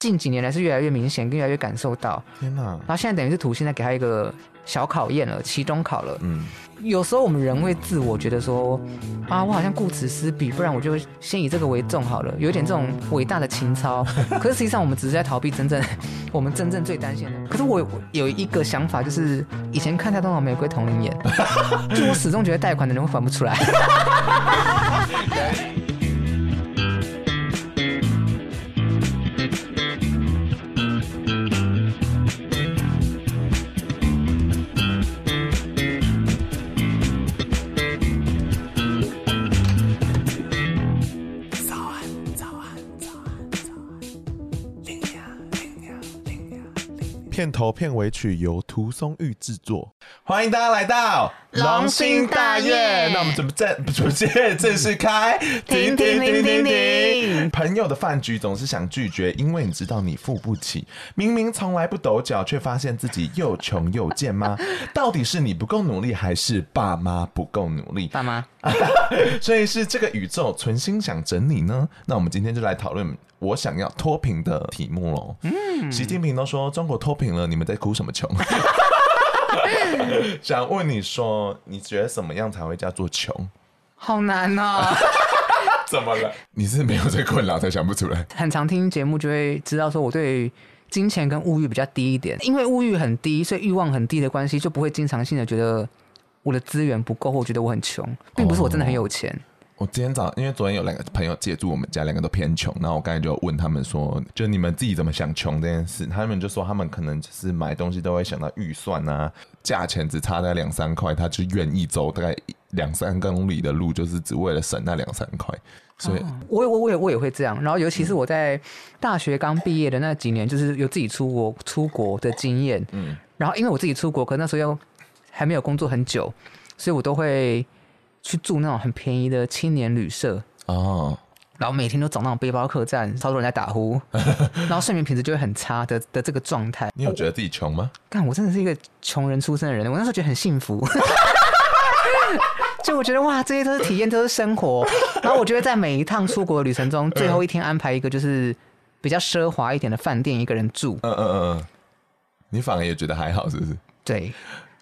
近几年来是越来越明显，越来越感受到。天哪！然后现在等于是土星在给他一个小考验了，期中考了。嗯。有时候我们人会自我觉得说，啊，我好像顾此失彼，不然我就先以这个为重好了，有点这种伟大的情操。可是实际上我们只是在逃避真正 我们真正最担心的。可是我有一个想法，就是以前看太多《玫瑰瞳铃眼》，就我始终觉得贷款的人会还不出来。片头片尾曲由涂松玉制作，欢迎大家来到龙兴大院。那我们怎么正主见正式开？停停停停停！朋友的饭局总是想拒绝，因为你知道你付不起。明明从来不抖脚，却发现自己又穷又贱吗？到底是你不够努力，还是爸妈不够努力？爸妈。所以是这个宇宙存心想整你呢？那我们今天就来讨论。我想要脱贫的题目喽。嗯，习近平都说中国脱贫了，你们在哭什么穷？想问你说，你觉得什么样才会叫做穷？好难哦。怎么了？你是没有这困扰才想不出来？很常听节目就会知道，说我对金钱跟物欲比较低一点，因为物欲很低，所以欲望很低的关系，就不会经常性的觉得我的资源不够，或我觉得我很穷，并不是我真的很有钱。哦我今天早上，因为昨天有两个朋友借住我们家，两个都偏穷。然后我刚才就问他们说，就你们自己怎么想穷这件事？他们就说他们可能就是买东西都会想到预算啊，价钱只差在两三块，他就愿意走大概两三公里的路，就是只为了省那两三块。所以，我我我也我也会这样。然后，尤其是我在大学刚毕业的那几年，就是有自己出国出国的经验。嗯。然后，因为我自己出国，可那时候又还没有工作很久，所以我都会。去住那种很便宜的青年旅社哦，然后每天都找那种背包客栈，超多人在打呼，然后睡眠品质就会很差的的这个状态。你有觉得自己穷吗？干，我真的是一个穷人出身的人，我那时候觉得很幸福，就我觉得哇，这些都是体验，都是生活。然后我觉得在每一趟出国的旅程中，最后一天安排一个就是比较奢华一点的饭店，一个人住。嗯嗯嗯嗯，你反而也觉得还好，是不是？对。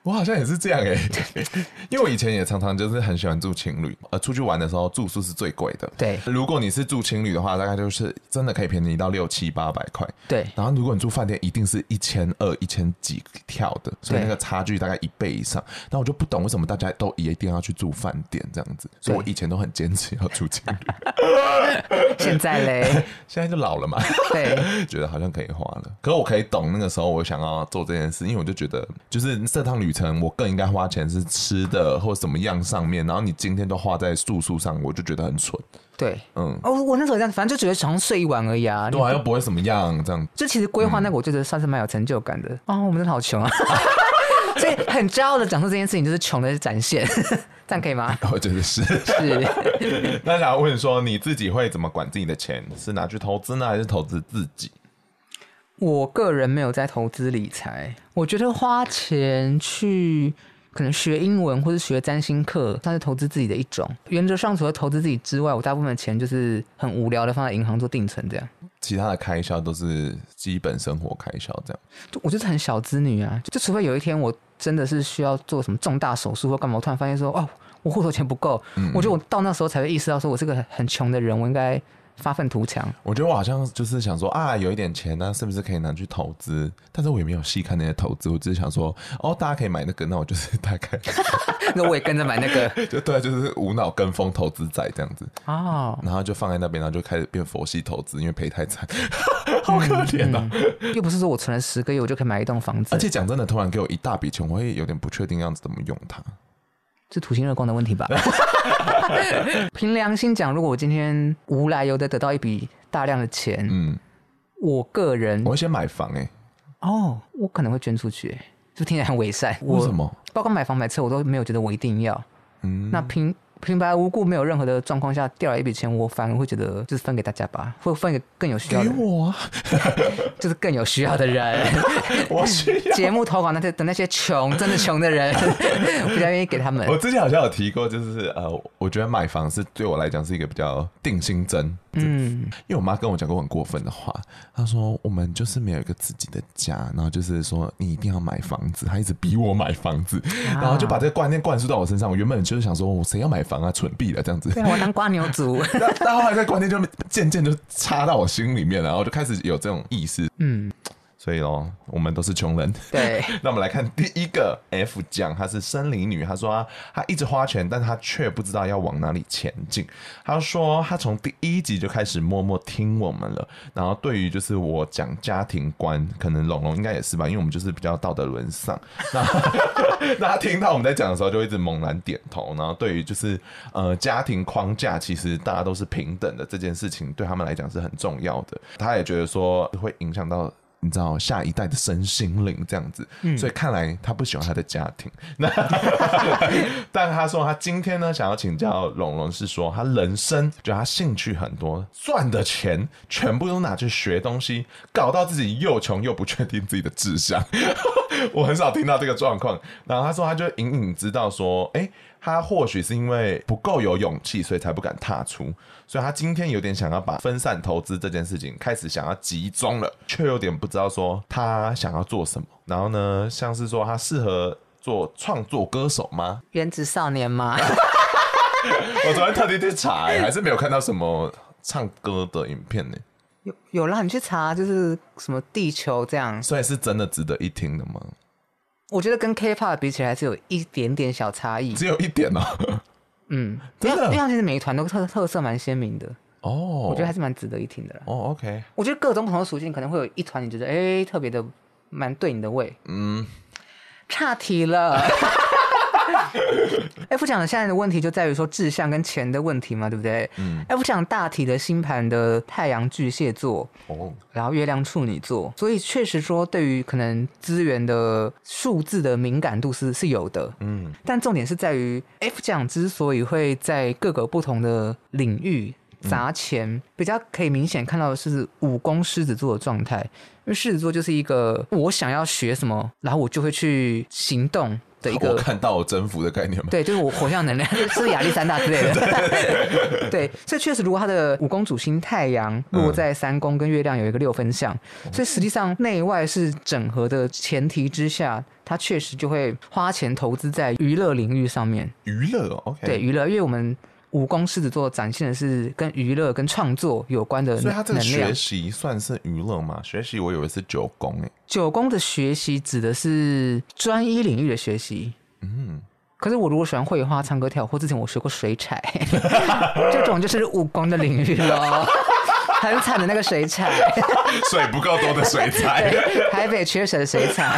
我好像也是这样哎、欸，因为我以前也常常就是很喜欢住情侣，呃，出去玩的时候住宿是最贵的。对，如果你是住情侣的话，大概就是真的可以便宜到六七八百块。对，然后如果你住饭店，一定是一千二、一千几跳的，所以那个差距大概一倍以上。那我就不懂为什么大家都一定要去住饭店这样子，所以我以前都很坚持要住情侣。现在嘞，现在就老了嘛，对，觉得好像可以花了。可是我可以懂那个时候我想要做这件事，因为我就觉得就是这趟旅程。我更应该花钱是吃的或怎么样上面，然后你今天都花在住宿上，我就觉得很蠢。对，嗯，哦，我那时候这样，反正就觉得想睡一晚而已啊。对啊，又不会怎么样，这样。就其实规划那个，我觉得算是蛮有成就感的。啊、嗯哦，我们真的好穷啊！所以很骄傲的讲出这件事情，就是穷的展现，这样可以吗？我觉得是是。那想问说，你自己会怎么管自己的钱？是拿去投资呢，还是投资自己？我个人没有在投资理财，我觉得花钱去可能学英文或是学占星课，算是投资自己的一种。原则上，除了投资自己之外，我大部分的钱就是很无聊的放在银行做定存，这样。其他的开销都是基本生活开销，这样。我就是很小资女啊，就除非有一天我真的是需要做什么重大手术或干嘛，我突然发现说，哦，我户头钱不够，嗯嗯，我觉得我到那时候才会意识到，说我是个很穷的人，我应该。发愤图强，我觉得我好像就是想说啊，有一点钱，那是不是可以拿去投资？但是我也没有细看那些投资，我只是想说，哦，大家可以买那个，那我就是大概，那我也跟着买那个，就对，就是无脑跟风投资仔这样子哦，然后就放在那边，然后就开始变佛系投资，因为赔太惨，好可怜啊、嗯！又不是说我存了十个月，我就可以买一栋房子。而且讲真的，突然给我一大笔钱，我会有点不确定样子怎么用它。是土星热光的问题吧？凭良心讲，如果我今天无来由的得到一笔大量的钱，嗯，我个人我会先买房哎、欸。哦，我可能会捐出去、欸，就听起来很伪善。为什么？包括买房买车，我都没有觉得我一定要。嗯，那凭。平白无故没有任何的状况下掉了一笔钱，我反而会觉得就是分给大家吧，会分给更有需要的。给我，就是更有需要的人。我需要节目投稿那些的那些穷，真的穷的人，我比较愿意给他们。我之前好像有提过，就是呃，我觉得买房是对我来讲是一个比较定心针。嗯，因为我妈跟我讲过很过分的话，她说我们就是没有一个自己的家，然后就是说你一定要买房子，她一直逼我买房子，啊、然后就把这个观念灌输到我身上。我原本就是想说，我谁要买房啊，蠢毙了这样子。我当瓜牛族，但后来在观念就渐渐就插到我心里面了，然后就开始有这种意识。嗯。所以哦，我们都是穷人。对，那我们来看第一个 F 酱，她是森林女。她说她，她一直花钱，但她却不知道要往哪里前进。她说她从第一集就开始默默听我们了。然后对于就是我讲家庭观，可能龙龙应该也是吧，因为我们就是比较道德沦丧。那那她听到我们在讲的时候，就一直猛然点头。然后对于就是呃家庭框架，其实大家都是平等的这件事情，对他们来讲是很重要的。她也觉得说会影响到。你知道下一代的身心灵这样子，嗯、所以看来他不喜欢他的家庭。那 但他说他今天呢，想要请教龙龙，是说他人生就他兴趣很多，赚的钱全部都拿去学东西，搞到自己又穷又不确定自己的志向。我很少听到这个状况。然后他说他就隐隐知道说，哎、欸。他或许是因为不够有勇气，所以才不敢踏出。所以他今天有点想要把分散投资这件事情开始想要集中了，却有点不知道说他想要做什么。然后呢，像是说他适合做创作歌手吗？原子少年吗？我昨天特地去查，还是没有看到什么唱歌的影片呢。有有啦，你去查，就是什么地球这样，所以是真的值得一听的吗？我觉得跟 K-pop 比起来，还是有一点点小差异。只有一点啊。嗯，真的因为其实每一团都特特色蛮鲜明的哦。我觉得还是蛮值得一听的啦。哦，OK。我觉得各种不同的属性可能会有一团你觉得哎特别的蛮对你的胃。嗯，岔题了。F 讲的现在的问题就在于说志向跟钱的问题嘛，对不对？嗯。F 奖大体的星盘的太阳巨蟹座，哦，然后月亮处女座，所以确实说对于可能资源的数字的敏感度是是有的，嗯。但重点是在于 F 奖之所以会在各个不同的领域砸钱，嗯、比较可以明显看到的是五宫狮子座的状态，因为狮子座就是一个我想要学什么，然后我就会去行动。的一 个我看到征服的概念吗？对，就是我火象能量，是亚历山大之类的。对，对，所以确实，如果他的五宫主星太阳落在三宫，跟月亮有一个六分相，嗯、所以实际上内外是整合的前提之下，他确实就会花钱投资在娱乐领域上面。娱乐，OK，对，娱乐，因为我们。五宫狮子座展现的是跟娱乐、跟创作有关的能量。所以他这个学习算是娱乐吗？学习我以为是九宫诶。九宫的学习指的是专一领域的学习。嗯。可是我如果喜欢绘画、唱歌、跳舞，或之前我学过水彩，这种就是武功的领域喽。很惨的那个水彩，水不够多的水彩，台北缺水的水彩。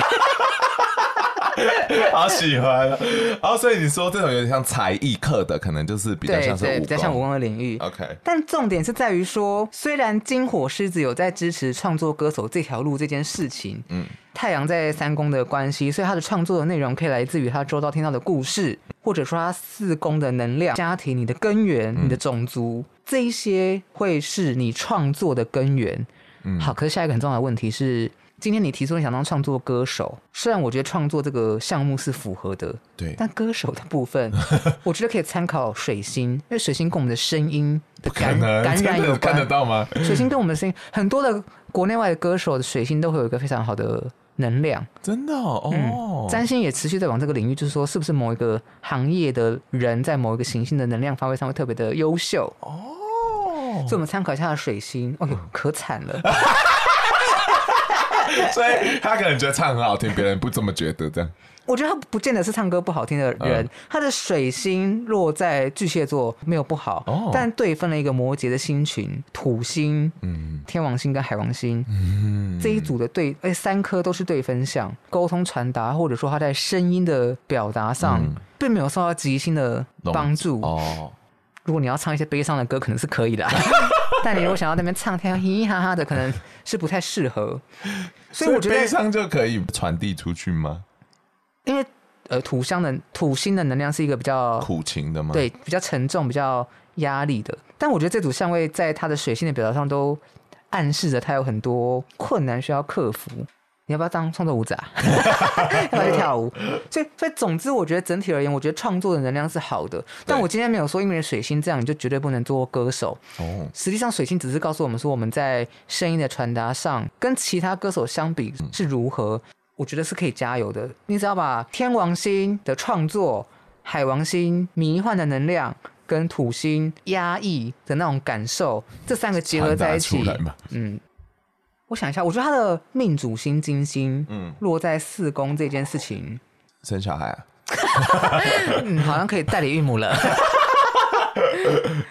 好喜欢，然后所以你说这种有点像才艺课的，可能就是比较像是比较像武功的领域。OK，但重点是在于说，虽然金火狮子有在支持创作歌手这条路这件事情，嗯，太阳在三宫的关系，所以他的创作的内容可以来自于他周遭听到的故事，或者说他四宫的能量、家庭、你的根源、你的种族，嗯、这一些会是你创作的根源。嗯，好，可是下一个很重要的问题是。今天你提出你想当创作歌手，虽然我觉得创作这个项目是符合的，对，但歌手的部分，我觉得可以参考水星，因为水星跟我们的声音的感感染有关。看得到吗？水星跟我们的声音，很多的国内外的歌手的水星都会有一个非常好的能量。真的哦，嗯，占星也持续在往这个领域，就是说，是不是某一个行业的人在某一个行星的能量发挥上会特别的优秀？哦，所以我们参考一下水星，哦哟，可惨了。所以他可能觉得唱很好听，别人不这么觉得，这样。我觉得他不见得是唱歌不好听的人，嗯、他的水星落在巨蟹座没有不好，哦、但对分了一个摩羯的星群，土星、嗯、天王星跟海王星、嗯、这一组的对，哎，三颗都是对分相，沟通传达或者说他在声音的表达上，嗯、并没有受到吉星的帮助。哦，如果你要唱一些悲伤的歌，可能是可以的，但你如果想要那边唱天嘻嘻哈哈的，可能是不太适合。所以我觉得悲伤就可以传递出去吗？因为呃，土象的土星的能量是一个比较苦情的吗？对，比较沉重、比较压力的。但我觉得这组相位在他的水星的表达上都暗示着他有很多困难需要克服。你要不要当创作舞者啊？要不要去跳舞？所以，所以总之，我觉得整体而言，我觉得创作的能量是好的。但我今天没有说，因为水星这样，你就绝对不能做歌手。哦，实际上，水星只是告诉我们说，我们在声音的传达上跟其他歌手相比是如何。我觉得是可以加油的。你只要把天王星的创作、海王星迷幻的能量跟土星压抑的那种感受，这三个结合在一起，嗯，我想一下，我觉得他的命主星金星，嗯，落在四宫这件事情，生小孩啊，嗯，好像可以代理孕母了。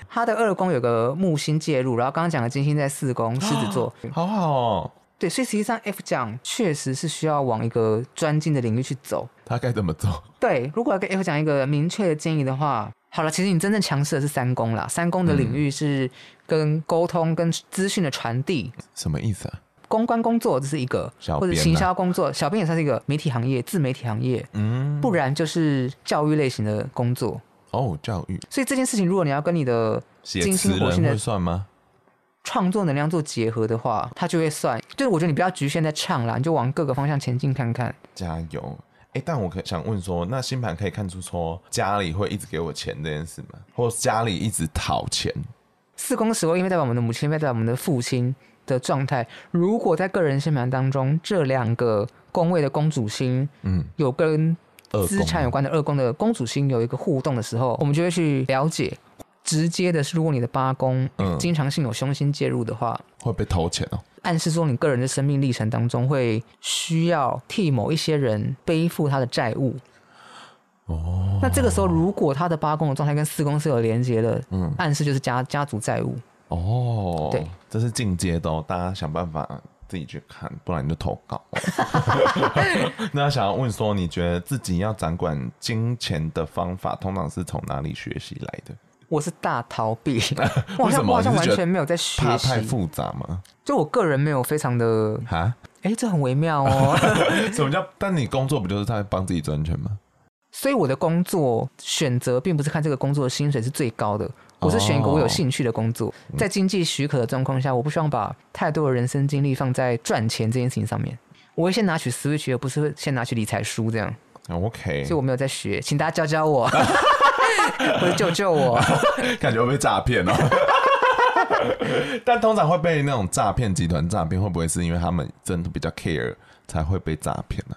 他的二宫有个木星介入，然后刚刚讲的金星在四宫狮子座，好好哦。对，所以实际上 F 奖确实是需要往一个专精的领域去走。他该怎么走？对，如果要给 F 奖一个明确的建议的话，好了，其实你真正强势的是三宫啦。三宫的领域是跟沟通、跟资讯的传递。什么意思啊？公关工作这是一个，啊、或者行销工作，小编也算是一个媒体行业、自媒体行业。嗯，不然就是教育类型的工作。哦，教育。所以这件事情，如果你要跟你的金星火星的算吗？创作能量做结合的话，它就会算。就是我觉得你不要局限在唱啦，你就往各个方向前进看看。加油！哎、欸，但我可想问说，那星盘可以看出说家里会一直给我钱这件事吗？或家里一直讨钱？四宫十位因为代表我们的母亲，因为代表我们的父亲的状态。如果在个人星盘当中，这两个宫位的公主星，嗯，有跟资产有关的二宫的公主星有一个互动的时候，我们就会去了解。直接的是，如果你的八宫经常性有凶星介入的话，嗯、会被偷钱哦。暗示说你个人的生命历程当中会需要替某一些人背负他的债务。哦，那这个时候如果他的八宫的状态跟四宫是有连接的，嗯，暗示就是家家族债务。哦，对，这是进阶的哦，大家想办法自己去看，不然你就投稿。那想要问说，你觉得自己要掌管金钱的方法，通常是从哪里学习来的？我是大逃避，我好像我好像完全没有在学习，怕太复杂吗？就我个人没有非常的哈，哎、欸，这很微妙哦。什么叫？但你工作不就是在帮自己赚钱吗？所以我的工作选择并不是看这个工作的薪水是最高的，我是选一个我有兴趣的工作，哦、在经济许可的状况下，我不希望把太多的人生精力放在赚钱这件事情上面。我会先拿取 Switch，而不是先拿取理财书这样。OK，所以我没有在学，请大家教教我。或者救救我！感觉会被诈骗哦。但通常会被那种诈骗集团诈骗，会不会是因为他们真的比较 care 才会被诈骗呢？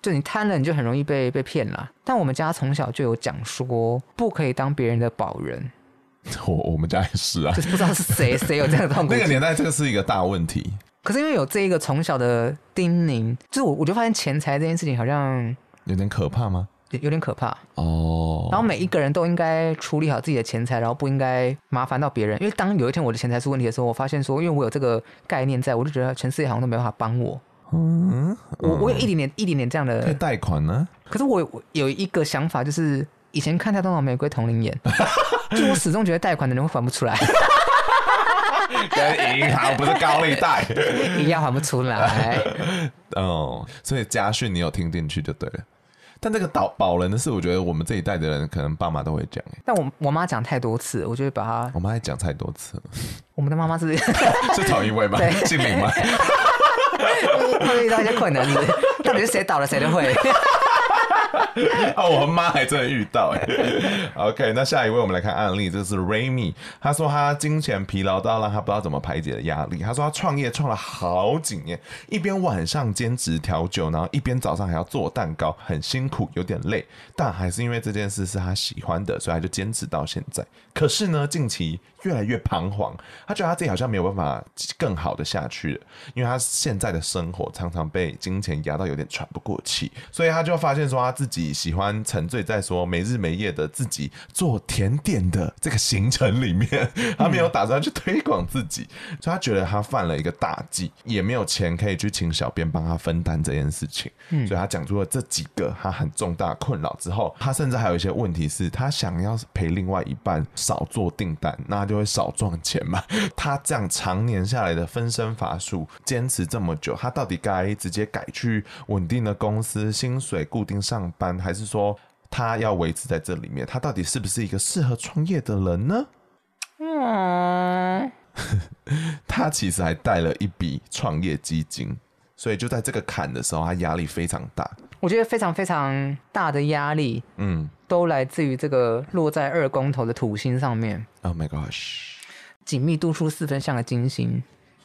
就你贪了，你就很容易被被骗了。但我们家从小就有讲说，不可以当别人的保人。我我们家也是啊，就是不知道是谁谁有这样的痛苦。那个年代，这个是一个大问题。可是因为有这一个从小的叮咛，就是我我就发现钱财这件事情好像有点可怕吗？有点可怕哦，然后每一个人都应该处理好自己的钱财，然后不应该麻烦到别人。因为当有一天我的钱财出问题的时候，我发现说，因为我有这个概念在，我就觉得全世界好像都没办法帮我。嗯，我我有一点点一点点这样的。贷款呢？可是我有一个想法，就是以前看太多《玫瑰同龄眼》，就我始终觉得贷款的人会还不出来。跟银行不是高利贷，一样还不出来。哦，所以家训你有听进去就对了。但这个保保人的事，我觉得我们这一代的人可能爸妈都会讲。但我我妈讲太多次，我就会把她。我妈也讲太多次了。我们的妈妈是是同一位吗？对姓名吗？会遇到一些困难，到底是谁倒了谁都会。啊，我妈还真的遇到哎。OK，那下一位我们来看案例，这是 Raymi，他说他金钱疲劳到让他不知道怎么排解的压力。他说他创业创了好几年，一边晚上兼职调酒，然后一边早上还要做蛋糕，很辛苦，有点累，但还是因为这件事是他喜欢的，所以他就坚持到现在。可是呢，近期越来越彷徨，他觉得他自己好像没有办法更好的下去了，因为他现在的生活常常被金钱压到有点喘不过气，所以他就发现说他自己喜欢沉醉在说没日没夜的自己做甜点的这个行程里面，他没有打算去推广自己，所以他觉得他犯了一个大忌，也没有钱可以去请小编帮他分担这件事情，所以他讲出了这几个他很重大困扰之后，他甚至还有一些问题是他想要陪另外一半少做订单，那就会少赚钱嘛。他这样常年下来的分身乏术，坚持这么久，他到底该直接改去稳定的公司，薪水固定上班，还是说他要维持在这里面？他到底是不是一个适合创业的人呢？嗯，他其实还带了一笔创业基金，所以就在这个坎的时候，他压力非常大。我觉得非常非常大的压力，嗯，都来自于这个落在二宫头的土星上面。Oh my gosh，紧密度数四分相的金星，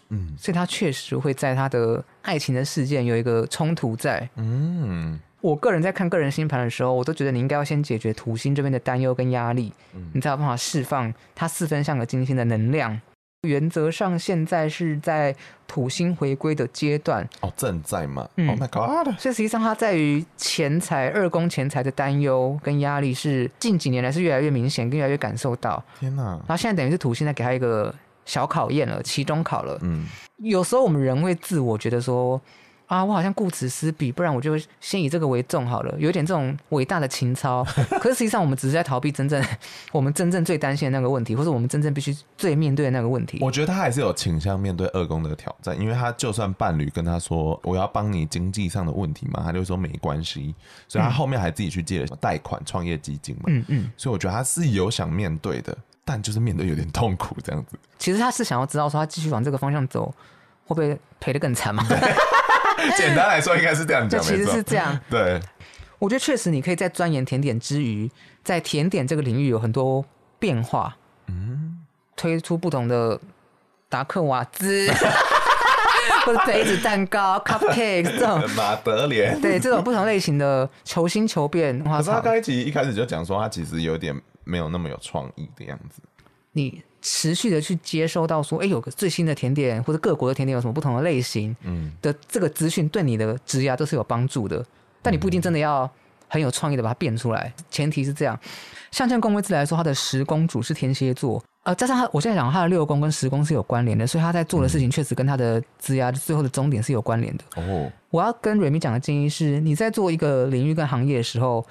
嗯，所以他确实会在他的爱情的事件有一个冲突在。嗯，我个人在看个人星盘的时候，我都觉得你应该要先解决土星这边的担忧跟压力，嗯，你才有办法释放他四分相的金星的能量。原则上，现在是在土星回归的阶段哦，正在嘛？嗯，Oh my God！所以实际上，它在于钱财二宫钱财的担忧跟压力是近几年来是越来越明显，跟越来越感受到。天哪！然后现在等于是土星在给他一个小考验了，期中考了。嗯，有时候我们人会自我觉得说。啊，我好像顾此失彼，不然我就先以这个为重好了，有点这种伟大的情操。可是实际上，我们只是在逃避真正我们真正最担心的那个问题，或者我们真正必须最面对的那个问题。我觉得他还是有倾向面对二宫的挑战，因为他就算伴侣跟他说我要帮你经济上的问题嘛，他就说没关系，所以他后面还自己去借了贷款创业基金嘛。嗯嗯，所以我觉得他是有想面对的，但就是面对有点痛苦这样子。其实他是想要知道说他继续往这个方向走，会不会赔的更惨嘛？简单来说，应该是这样讲。其实是这样。对，我觉得确实，你可以在钻研甜点之余，在甜点这个领域有很多变化。嗯，推出不同的达克瓦兹，或者杯子蛋糕、cupcake 这种马德莲，对这种不同类型的求新求变。可是他刚才一开始就讲说，他其实有点没有那么有创意的样子。你。持续的去接收到说，哎，有个最新的甜点或者各国的甜点有什么不同的类型，嗯，的这个资讯对你的职涯都是有帮助的。但你不一定真的要很有创意的把它变出来，前提是这样。像像宫位自来说，他的十宫主是天蝎座，呃，加上他，我现在讲他的六宫跟十宫是有关联的，所以他在做的事情确实跟他的职涯最后的终点是有关联的。哦，我要跟瑞米讲的建议是，你在做一个领域跟行业的时候，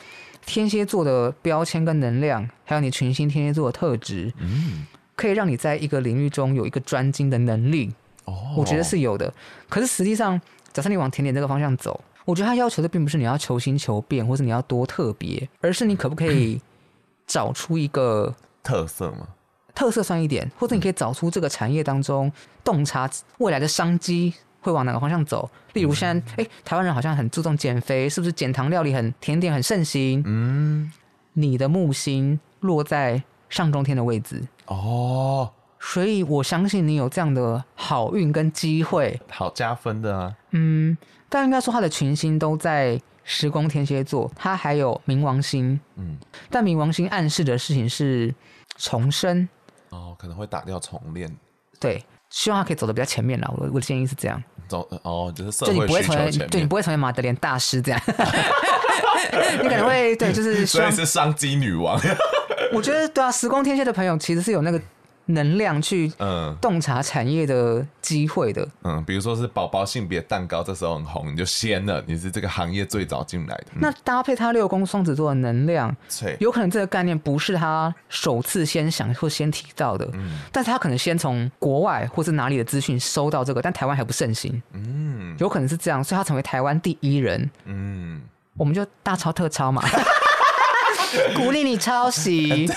天蝎座的标签跟能量，还有你群星天蝎座的特质，嗯。可以让你在一个领域中有一个专精的能力，哦，我觉得是有的。可是实际上，假设你往甜点这个方向走，我觉得他要求的并不是你要求新求变，或是你要多特别，而是你可不可以 找出一个特色吗？特色算一点，或者你可以找出这个产业当中洞察未来的商机会往哪个方向走。例如现在，哎，台湾人好像很注重减肥，是不是减糖料理很甜点很盛行？嗯，你的木星落在上中天的位置。哦，所以我相信你有这样的好运跟机会，好加分的啊。嗯，但应该说他的群星都在时宫天蝎座，他还有冥王星。嗯，但冥王星暗示的事情是重生。哦，可能会打掉重练。对，希望他可以走的比较前面啦。我我的建议是这样。走哦，就是社。就你不会成为，对，你不会成为马德莲大师这样。你可能会对，就是 所以是商机女王。我觉得对啊，时光天蝎的朋友其实是有那个能量去嗯。洞察产业的机会的。嗯，比如说是宝宝性别蛋糕，这时候很红，你就先了，你是这个行业最早进来的。那搭配他六宫双子座的能量，有可能这个概念不是他首次先想或先提到的，嗯，但是他可能先从国外或是哪里的资讯收到这个，但台湾还不盛行，嗯，有可能是这样，所以他成为台湾第一人，嗯，我们就大抄特抄嘛。鼓励你抄袭。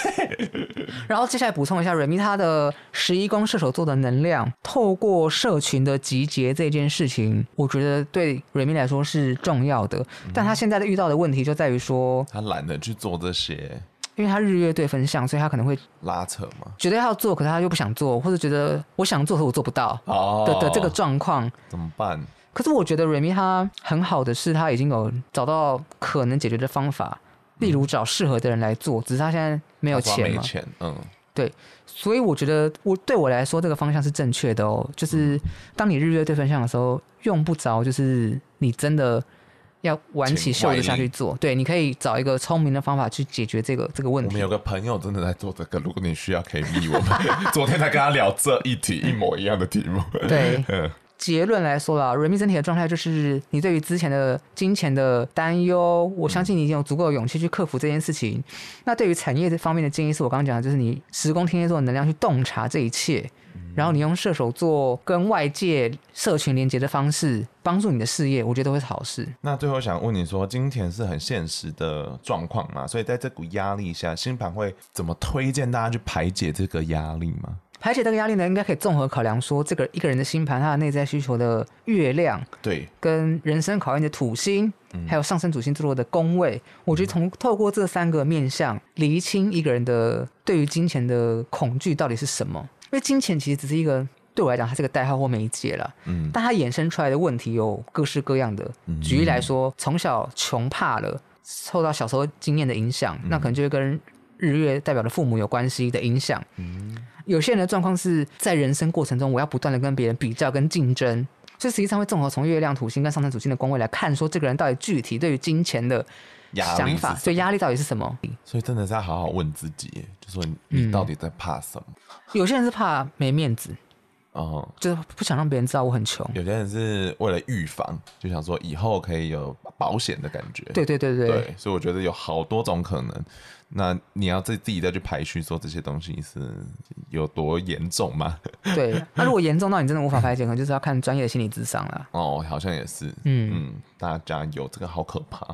然后接下来补充一下，瑞咪他的十一宫射手座的能量，透过社群的集结这件事情，我觉得对瑞咪来说是重要的。但他现在的遇到的问题就在于说，他懒得去做这些。因为他日月对分相，所以他可能会拉扯嘛，觉得要做，可是他又不想做，或者觉得我想做，可我做不到哦的的这个状况怎么办？可是我觉得瑞咪他很好的是，他已经有找到可能解决的方法，例如找适合的人来做，只是他现在没有钱嘛，没钱，嗯，对，所以我觉得我对我来说这个方向是正确的哦，就是当你日月对分享的时候，用不着就是你真的。要挽起袖子下去做，对，你可以找一个聪明的方法去解决这个这个问题。我们有个朋友真的在做这个，如果你需要，可以密我们。昨天才跟他聊这一题一模一样的题目。对，结论来说啦，瑞咪整体的状态就是，你对于之前的金钱的担忧，我相信你已经有足够的勇气去克服这件事情。那对于产业这方面的建议，是我刚刚讲的，就是你时宫天蝎座的能量去洞察这一切。然后你用射手座跟外界社群连接的方式帮助你的事业，我觉得都会是好事。那最后想问你说，金钱是很现实的状况嘛？所以在这股压力下，星盘会怎么推荐大家去排解这个压力吗？排解这个压力呢，应该可以综合考量说，这个一个人的星盘，他的内在需求的月亮，对，跟人生考验的土星，嗯、还有上升主星座的宫位，我觉得从透过这三个面向，厘清一个人的对于金钱的恐惧到底是什么。因为金钱其实只是一个对我来讲，它是个代号或媒介了。嗯，但它衍生出来的问题有各式各样的。嗯、举例来说，从小穷怕了，受到小时候经验的影响，嗯、那可能就会跟日月代表的父母有关系的影响。嗯，有些人的状况是在人生过程中，我要不断的跟别人比较跟竞争，所以实际上会综合从月亮、土星跟上升土星的宫位来看，说这个人到底具体对于金钱的。想法，所以压力到底是什么？所以真的是要好好问自己，就说你到底在怕什么？嗯、有些人是怕没面子，哦，就是不想让别人知道我很穷。有些人是为了预防，就想说以后可以有保险的感觉。对对对对，对，所以我觉得有好多种可能。那你要自自己再去排序，说这些东西是有多严重吗？对，那如果严重到你真的无法排解，可能就是要看专业的心理智商了。哦，好像也是。嗯嗯，大家有这个好可怕，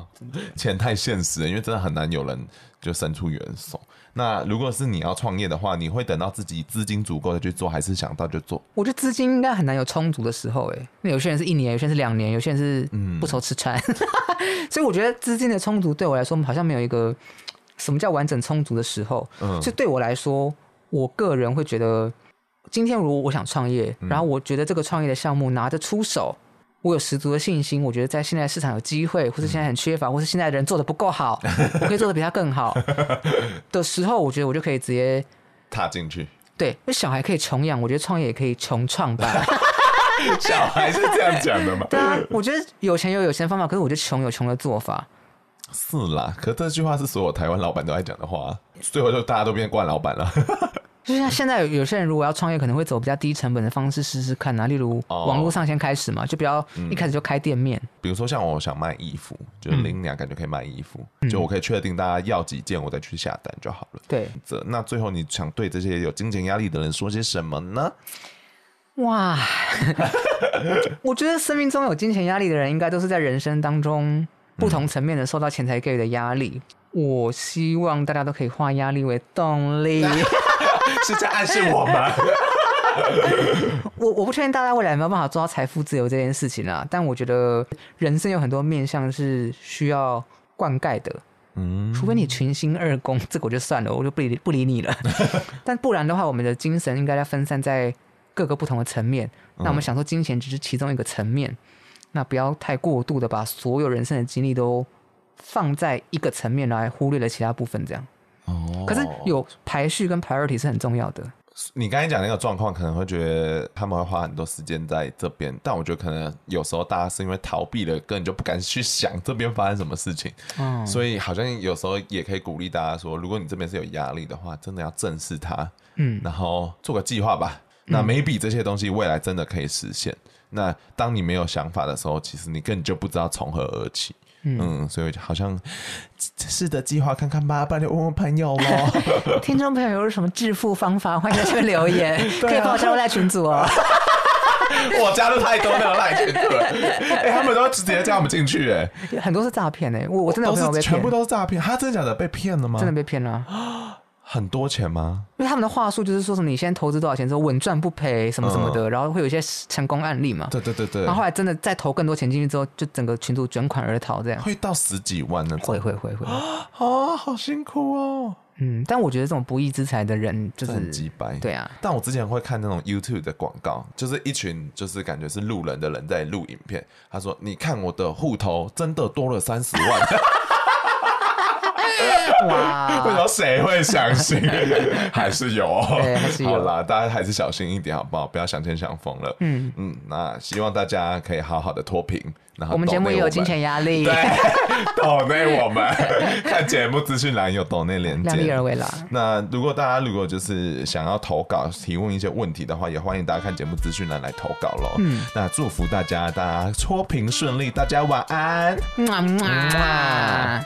钱太现实了，因为真的很难有人就伸出援手。那如果是你要创业的话，你会等到自己资金足够再去做，还是想到就做？我觉得资金应该很难有充足的时候，哎，那有些人是一年，有些人是两年，有些人是不愁吃穿，嗯、所以我觉得资金的充足对我来说好像没有一个。什么叫完整充足的时候？嗯，就对我来说，我个人会觉得，今天如果我想创业，嗯、然后我觉得这个创业的项目拿得出手，我有十足的信心，我觉得在现在市场有机会，或是现在很缺乏，嗯、或是现在的人做的不够好，我可以做的比他更好 的时候，我觉得我就可以直接踏进去。对，因为小孩可以穷养，我觉得创业也可以穷创办。小孩是这样讲的吗？对啊，我觉得有钱有有钱的方法，可是我觉得穷有穷的做法。是啦，可这句话是所有台湾老板都爱讲的话，最后就大家都变惯老板了。就像现在有些人如果要创业，可能会走比较低成本的方式试试看啊，例如网络上先开始嘛，哦、就不要一开始就开店面。比如说像我想卖衣服，就是林娘感觉可以卖衣服，嗯、就我可以确定大家要几件，我再去下单就好了。对，这那最后你想对这些有金钱压力的人说些什么呢？哇，我觉得生命中有金钱压力的人，应该都是在人生当中。不同层面的受到钱财给予的压力，嗯、我希望大家都可以化压力为动力，是在暗示我吗？我我不确定大家未来有没有办法做到财富自由这件事情啊，但我觉得人生有很多面向是需要灌溉的，嗯，除非你群星二宫，这个我就算了，我就不理不理你了。但不然的话，我们的精神应该要分散在各个不同的层面。那我们想说，金钱只是其中一个层面。那不要太过度的把所有人生的精力都放在一个层面来忽略了其他部分，这样。哦。可是有排序跟 priority 是很重要的。你刚才讲那个状况，可能会觉得他们会花很多时间在这边，但我觉得可能有时候大家是因为逃避了，根本就不敢去想这边发生什么事情。嗯。所以好像有时候也可以鼓励大家说，如果你这边是有压力的话，真的要正视它。嗯。然后做个计划吧。那 maybe 这些东西未来真的可以实现。那当你没有想法的时候，其实你根本就不知道从何而起。嗯，嗯，所以好像试着计划看看吧，不然就问问朋友喽。听众朋友有什么致富方法，欢迎在这边留言，可以帮我加入赖群组哦。我加入太多那个赖群组了，哎、欸，他们都直接加我们进去，哎，很多是诈骗哎，我我真的有朋友被骗，全部都是诈骗，他真的假的被骗了吗？真的被骗了。很多钱吗？因为他们的话术就是说什么，你先投资多少钱之后稳赚不赔，什么什么的，嗯、然后会有一些成功案例嘛。对对对对。然后后来真的再投更多钱进去之后，就整个群主卷款而逃，这样。会到十几万呢？会会会会。啊、哦，好辛苦哦。嗯，但我觉得这种不义之财的人就是很鸡掰。对啊。但我之前会看那种 YouTube 的广告，就是一群就是感觉是路人的人在录影片。他说：“你看我的户头真的多了三十万。” 哇！为什么谁会相信？还是有，还是有。好啦，大家还是小心一点，好不好？不要想钱想疯了。嗯嗯，那希望大家可以好好的脱贫。然后我们节目也有金钱压力，对，抖内我们 看节目资讯栏有抖内连接，量力而为啦。那如果大家如果就是想要投稿提问一些问题的话，也欢迎大家看节目资讯栏来投稿喽。嗯，那祝福大家，大家脱贫顺利，大家晚安。嗯啊